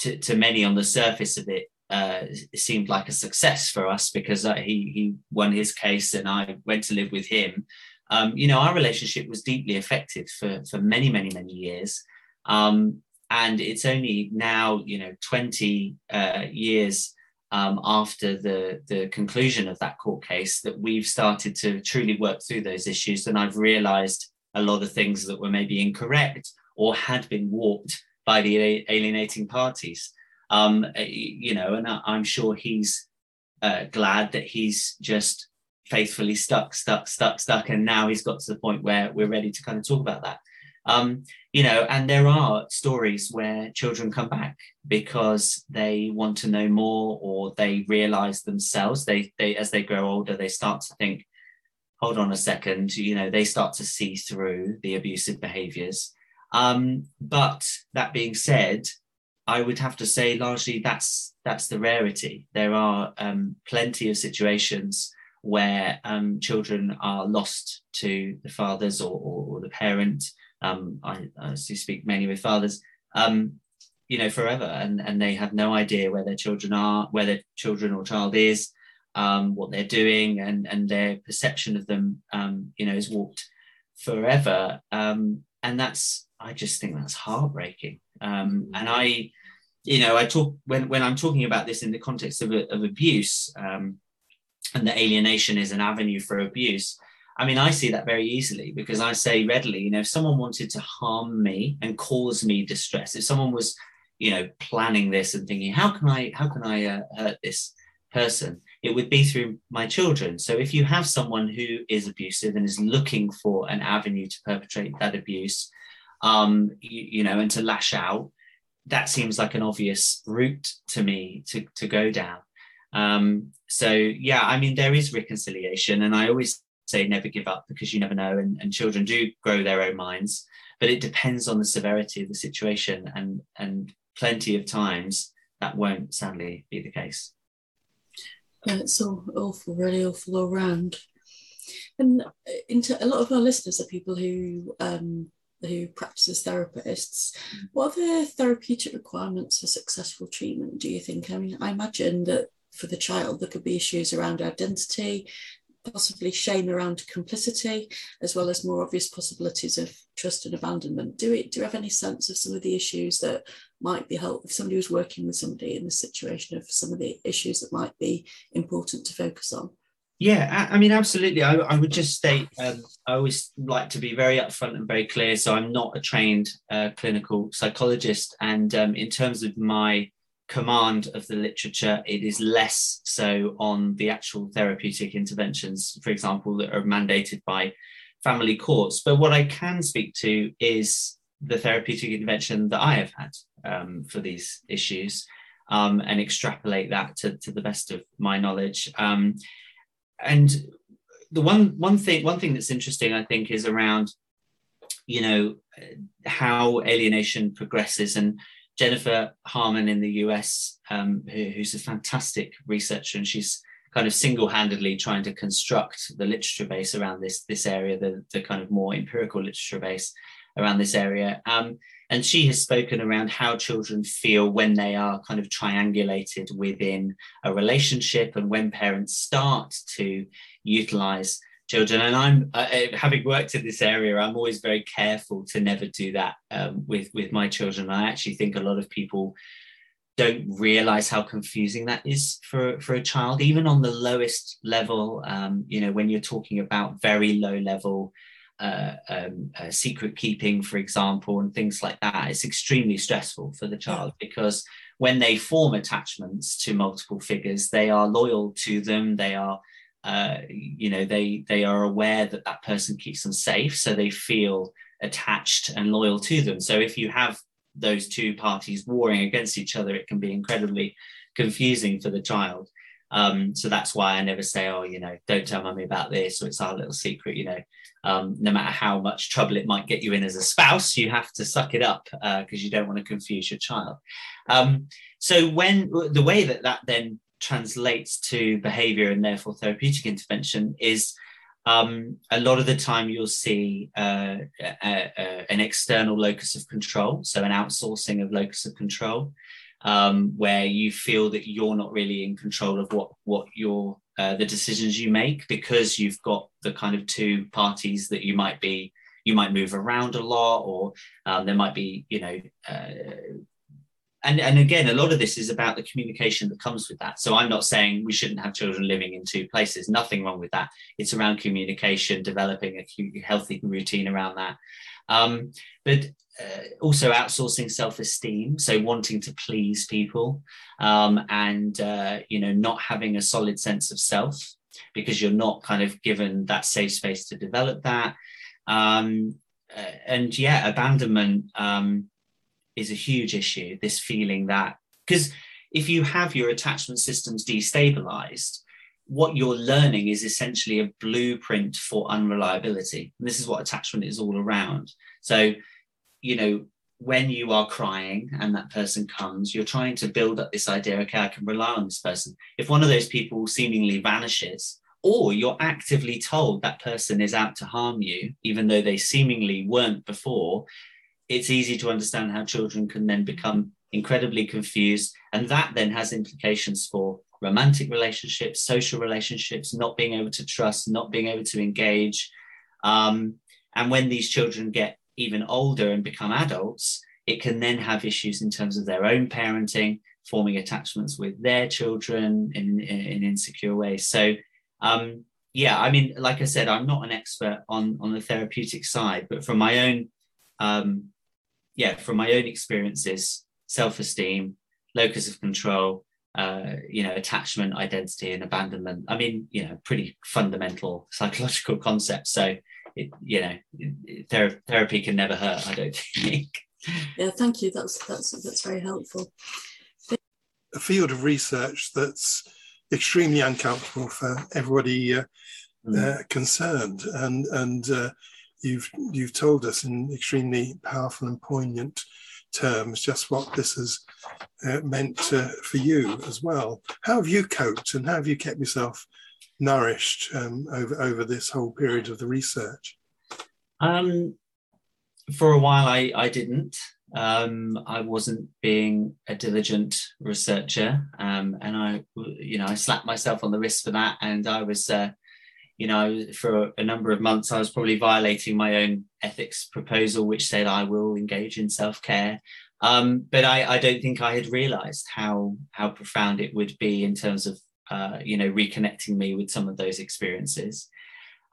to, to many on the surface of it uh, seemed like a success for us because uh, he he won his case and I went to live with him. Um, you know, our relationship was deeply affected for for many many many years, um, and it's only now, you know, 20 uh, years um, after the, the conclusion of that court case that we've started to truly work through those issues. And I've realized a lot of things that were maybe incorrect or had been warped by the alienating parties. Um, eh, you know, and I'm sure he's uh, glad that he's just faithfully stuck, stuck, stuck, stuck, and now he's got to the point where we're ready to kind of talk about that. Um, you know, and there are stories where children come back because they want to know more or they realize themselves. They, they, as they grow older, they start to think, hold on a second, you know, they start to see through the abusive behaviors. Um, but that being said, I would have to say largely that's that's the rarity. There are um, plenty of situations where um, children are lost to the fathers or, or, or the parent. Um, I, I speak mainly with fathers, um, you know, forever, and and they have no idea where their children are, where their children or child is, um, what they're doing, and and their perception of them, um, you know, is warped forever. and that's I just think that's heartbreaking. Um, and I, you know, I talk when when I'm talking about this in the context of, of abuse, um, and the alienation is an avenue for abuse. I mean, I see that very easily because I say readily, you know, if someone wanted to harm me and cause me distress, if someone was, you know, planning this and thinking, how can I, how can I uh, hurt this person? It would be through my children. So if you have someone who is abusive and is looking for an avenue to perpetrate that abuse, um, you, you know, and to lash out, that seems like an obvious route to me to, to go down. Um, so yeah, I mean, there is reconciliation, and I always say never give up because you never know, and, and children do grow their own minds, but it depends on the severity of the situation, and and plenty of times that won't sadly be the case. Yeah, it's all awful, really awful all around. And into a lot of our listeners are people who um, who practice as therapists. Mm. What are the therapeutic requirements for successful treatment, do you think? I mean, I imagine that for the child, there could be issues around identity, possibly shame around complicity, as well as more obvious possibilities of trust and abandonment. Do we do you have any sense of some of the issues that might be helpful if somebody was working with somebody in the situation of some of the issues that might be important to focus on? Yeah, I, mean, absolutely. I, I would just state um, I always like to be very upfront and very clear. So I'm not a trained uh, clinical psychologist, and um, in terms of my command of the literature, it is less so on the actual therapeutic interventions, for example, that are mandated by family courts. But what I can speak to is the therapeutic intervention that I have had um, for these issues um, and extrapolate that to, to the best of my knowledge. Um, and the one one thing one thing that's interesting, I think, is around you know how alienation progresses and Jennifer Harman in the US, um, who, who's a fantastic researcher, and she's kind of single-handedly trying to construct the literature base around this this area, the, the kind of more empirical literature base around this area. Um, and she has spoken around how children feel when they are kind of triangulated within a relationship and when parents start to utilize children. And I'm uh, uh, having worked in this area, I'm always very careful to never do that um, with with my children. I actually think a lot of people don't realize how confusing that is for for a child, even on the lowest level. Um, you know, when you're talking about very low level. Uh, um, uh, secret keeping, for example, and things like that, it's extremely stressful for the child because when they form attachments to multiple figures, they are loyal to them, they are uh, you know they they are aware that that person keeps them safe so they feel attached and loyal to them. So if you have those two parties warring against each other it can be incredibly confusing for the child. Um, so that's why i never say oh you know don't tell mommy about this or it's our little secret you know. Um, no matter how much trouble it might get you in as a spouse you have to suck it up because uh, you don't want to confuse your child. Um, so when the way that that then translates to behavior and therefore therapeutic intervention is um, a lot of the time you'll see uh, a, a, an external locus of control, so an outsourcing of locus of control, um, where you feel that you're not really in control of what what your uh, the decisions you make because you've got the kind of two parties that you might be you might move around a lot, or um, there might be, you know, uh, and and again, a lot of this is about the communication that comes with that. So I'm not saying we shouldn't have children living in two places. Nothing wrong with that. It's around communication, developing a healthy routine around that. Um, but uh, also outsourcing self-esteem so wanting to please people um, and uh, you know not having a solid sense of self because you're not kind of given that safe space to develop that um, uh, and yeah abandonment um, is a huge issue this feeling that because if you have your attachment systems destabilized what you're learning is essentially a blueprint for unreliability and this is what attachment is all around so you know, when you are crying and that person comes, you're trying to build up this idea, okay, I can rely on this person. If one of those people seemingly vanishes, or you're actively told that person is out to harm you, even though they seemingly weren't before, it's easy to understand how children can then become incredibly confused. And that then has implications for romantic relationships, social relationships, not being able to trust, not being able to engage. Um, and when these children get even older and become adults, it can then have issues in terms of their own parenting, forming attachments with their children in, in, in insecure ways. So, um, yeah, I mean, like I said, I'm not an expert on on the therapeutic side, but from my own, um, yeah, from my own experiences, self-esteem, locus of control, uh, you know, attachment, identity, and abandonment. I mean, you know, pretty fundamental psychological concepts. So it, you know, ther- therapy can never hurt. I don't think. Yeah, thank you. That's that's that's very helpful. A field of research that's extremely uncomfortable for everybody uh, mm. uh, concerned, and and uh, you've you've told us in extremely powerful and poignant terms just what this has uh, meant for you as well. How have you coped, and how have you kept yourself nourished um, over over this whole period of the research? Um, for a while, I I didn't. Um, I wasn't being a diligent researcher, um, and I, you know, I slapped myself on the wrist for that, and I was, uh, you know, for a number of months, I was probably violating my own ethics proposal, which said I will engage in self care. Um, but I, I don't think I had realised how how profound it would be in terms of uh, you know, reconnecting me with some of those experiences.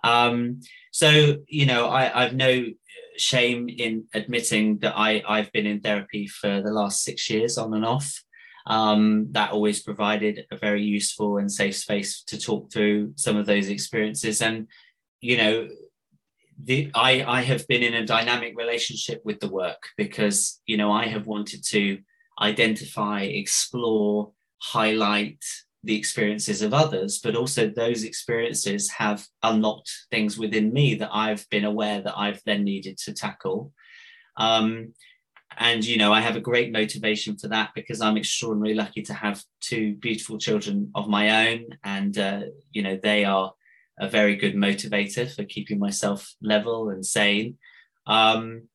Um, so, you know, I, I've no shame in admitting that I, I've been in therapy for the last six years on and off. Um, that always provided a very useful and safe space to talk through some of those experiences. And, you know, the, I, I have been in a dynamic relationship with the work because, you know, I have wanted to identify, explore, highlight, the experiences of others, but also those experiences have unlocked things within me that I've been aware that I've then needed to tackle. Um, and you know, I have a great motivation for that because I'm extraordinarily lucky to have two beautiful children of my own, and uh, you know, they are a very good motivator for keeping myself level and sane. Um,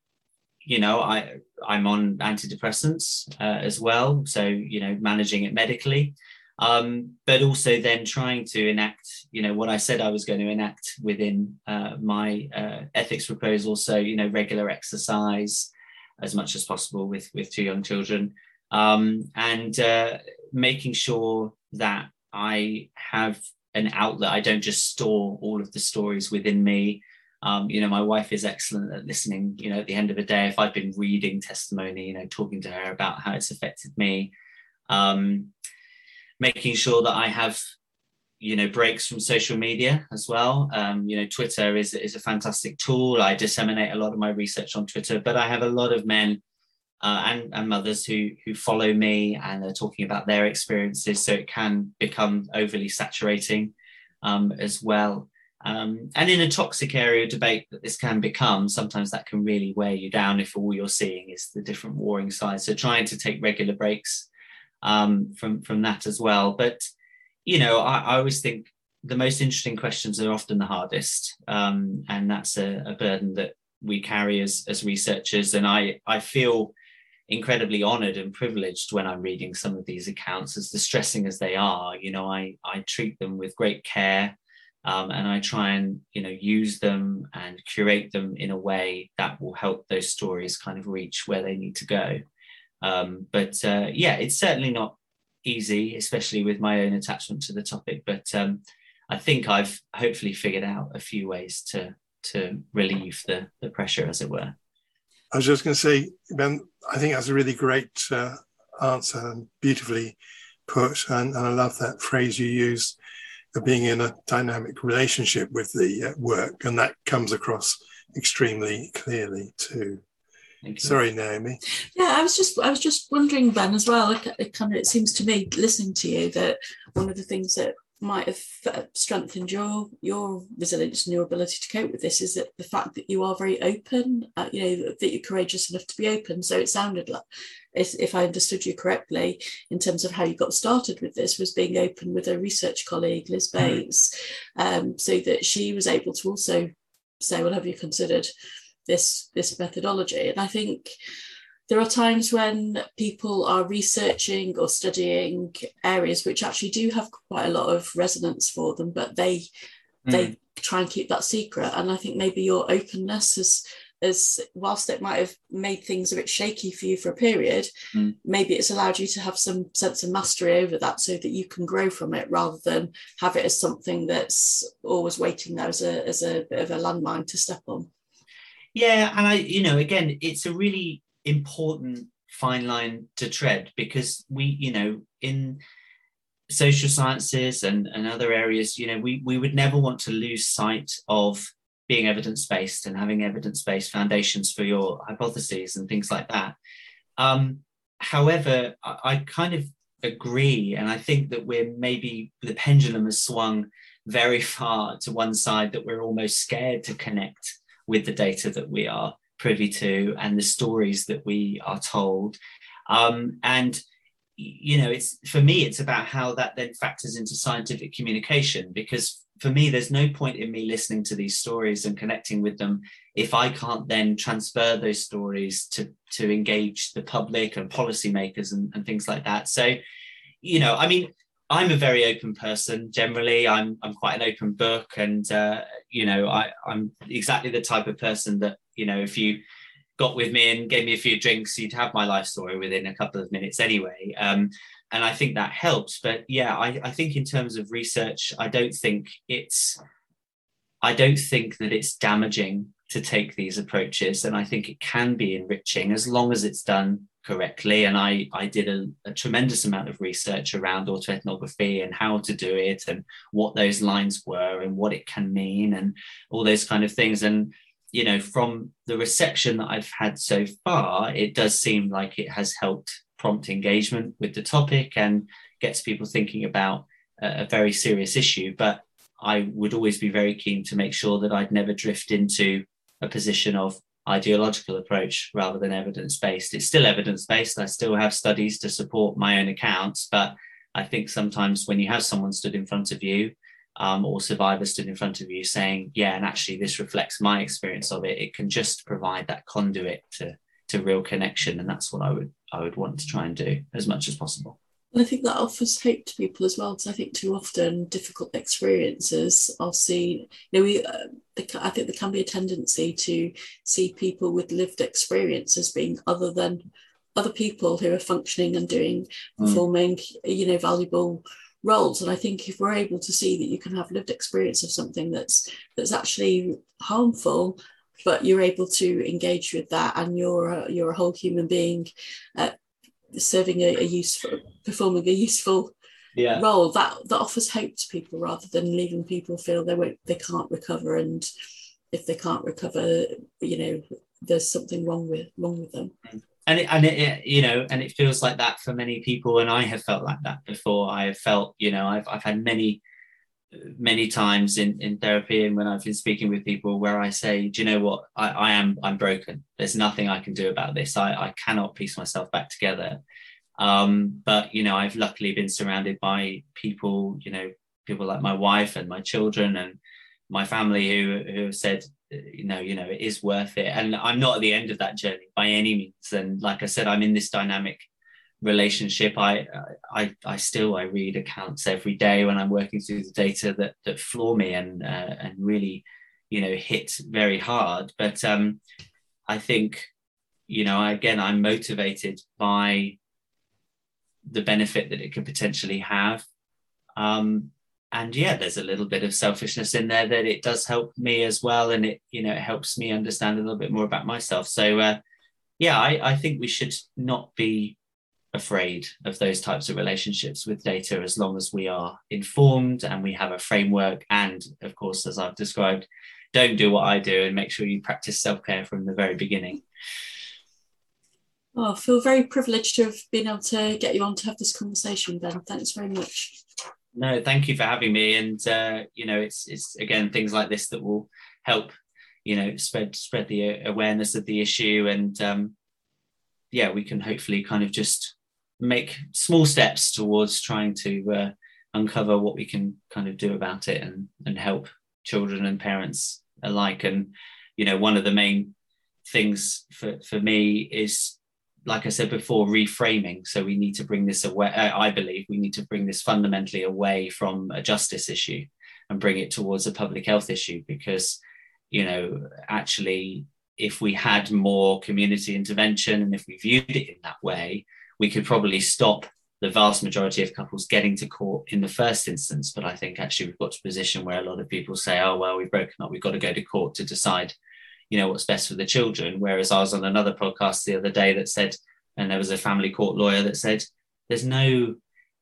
you know, I I'm on antidepressants uh, as well, so you know, managing it medically um, but also then trying to enact, you know, what I said I was going to enact within uh, my uh, ethics proposal. So, you know, regular exercise as much as possible with with two young children, um, and uh, making sure that I have an outlet. I don't just store all of the stories within me. Um, you know, my wife is excellent at listening. You know, at the end of the day, if I've been reading testimony, you know, talking to her about how it's affected me. Um, making sure that I have you know breaks from social media as well. Um, you know twitter is, is a fantastic tool. I disseminate a lot of my research on twitter but i have a lot of men uh, and, and mothers who who follow me and are talking about their experiences. So it can become overly saturating um, as well. Um, and in a toxic area debate that this can become sometimes that can really wear you down if all you're seeing is the different warring sides. So trying to take regular breaks um, from from that as well. But you know, I, I, always think the most interesting questions are often the hardest, um, and that's a, a, burden that we carry as as researchers. And I I feel incredibly honored and privileged when I'm reading some of these accounts, as distressing as they are. You know, I I treat them with great care. um, and I try and you know use them and curate them in a way that will help those stories kind of reach where they need to go. Um, but uh, yeah, it's certainly not easy, especially with my own attachment to the topic. But um, I think I've hopefully figured out a few ways to to relieve the the pressure, as it were. I was just going to say, Ben, I think that's a really great uh, answer and beautifully put, and, and I love that phrase you used of being in a dynamic relationship with the uh, work, and that comes across extremely clearly too. Sorry, Naomi. Yeah, I was just I was just wondering, Ben, as well. It, it kind of it seems to me, listening to you, that one of the things that might have uh, strengthened your your resilience and your ability to cope with this is that the fact that you are very open uh, you know that you're courageous enough to be open so it sounded like if i understood you correctly in terms of how you got started with this was being open with a research colleague liz mm. bates um, so that she was able to also say well have you considered this this methodology and i think there are times when people are researching or studying areas which actually do have quite a lot of resonance for them, but they mm. they try and keep that secret. And I think maybe your openness is as whilst it might have made things a bit shaky for you for a period, mm. maybe it's allowed you to have some sense of mastery over that so that you can grow from it rather than have it as something that's always waiting there as a as a bit of a landmine to step on. Yeah, and I, you know, again, it's a really important fine line to tread because we, you know, in social sciences and, and other areas, you know, we, we would never want to lose sight of being evidence based and having evidence based foundations for your hypotheses and things like that. Um, however, I, I kind of agree, and I think that we're maybe the pendulum has swung very far to one side that we're almost scared to connect with the data that we are privy to and the stories that we are told. Um, and you know, it's for me, it's about how that then factors into scientific communication. Because for me, there's no point in me listening to these stories and connecting with them if I can't then transfer those stories to to engage the public and policymakers and, and things like that. So, you know, I mean, I'm a very open person generally. I'm I'm quite an open book, and uh, you know, I I'm exactly the type of person that you know, if you got with me and gave me a few drinks, you'd have my life story within a couple of minutes anyway. Um, and I think that helps. But yeah, I, I think in terms of research, I don't think it's I don't think that it's damaging to take these approaches. And I think it can be enriching as long as it's done correctly. And I, I did a, a, tremendous amount of research around autoethnography and how to do it and what those lines were and what it can mean and all those kind of things. And you know, from the reception that I've had so far, it does seem like it has helped prompt engagement with the topic and gets people thinking about a, a very serious issue. But I would always be very keen to make sure that I'd never drift into a position of ideological approach rather than evidence based. It's still evidence based. I still have studies to support my own accounts, but I think sometimes when you have someone stood in front of you um, or survivor stood in front of you saying, yeah, and actually this reflects my experience of it, it can just provide that conduit to to real connection. And that's what I would I would want to try and do as much as possible. And I think that offers hope to people as well, because I think too often difficult experiences are seen. You know, we, uh, I think there can be a tendency to see people with lived experience as being other than other people who are functioning and doing, mm. performing, you know, valuable roles and i think if we're able to see that you can have lived experience of something that's that's actually harmful but you're able to engage with that and you're a, you're a whole human being uh, serving a, a, useful performing a useful yeah. role that that offers hope to people rather than leaving people feel they won't they can't recover. And if they can't recover you know there's something wrong with wrong with them. And it, and it, it, you know and it feels like that for many people. And i have felt like that before. I have felt you know i've, I've had many many times in, in therapy and when i've been speaking with people where i say do you know what? I, I am i'm broken. There's nothing i can do about this. I, I cannot piece myself back together. Um, but you know i've luckily been surrounded by people you know people like my wife and my children and my family who who have said you know you know it is worth it. And i'm not at the end of that journey by any means. And like i said i'm in this dynamic relationship. I, I, I still I read accounts every day when I'm working through the data that that floor me and uh, and really, you know, hit very hard. But um, I think, you know, again, I'm motivated by the benefit that it could potentially have. Um, and yeah, there's a little bit of selfishness in there that it does help me as well, and it you know it helps me understand a little bit more about myself. So uh, yeah, I, I think we should not be afraid of those types of relationships with data as long as we are informed and we have a framework. And of course, as I've described, don't do what I do and make sure you practice self care from the very beginning. Oh, I feel very privileged to have been able to get you on to have this conversation, Ben. Thanks very much. No, thank you for having me. And uh, you know, it's it's again things like this that will help, you know, spread spread the awareness of the issue, and um, yeah, we can hopefully kind of just make small steps towards trying to uh, uncover what we can kind of do about it and and help children and parents alike. And you know, one of the main things for for me is like I said before, reframing. So we need to bring this away. Uh, I believe we need to bring this fundamentally away from a justice issue and bring it towards a public health issue because, you know, actually, if we had more community intervention and if we viewed it in that way, we could probably stop the vast majority of couples getting to court in the first instance. But I think actually we've got to a position where a lot of people say, oh, well, we've broken up, we've got to go to court to decide you know what's best for the children. Whereas i was on another podcast the other day that said and there was a family court lawyer that said there's no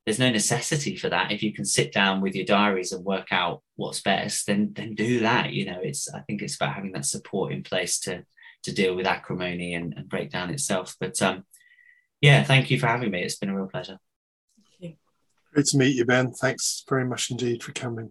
there's no necessity for that. If you can sit down with your diaries and work out what's best then then do that. You know it's i think it's about having that support in place to to deal with acrimony and, and breakdown itself. But um yeah thank you for having me it's been a real pleasure Great to meet you, Ben. Thanks very much indeed for coming.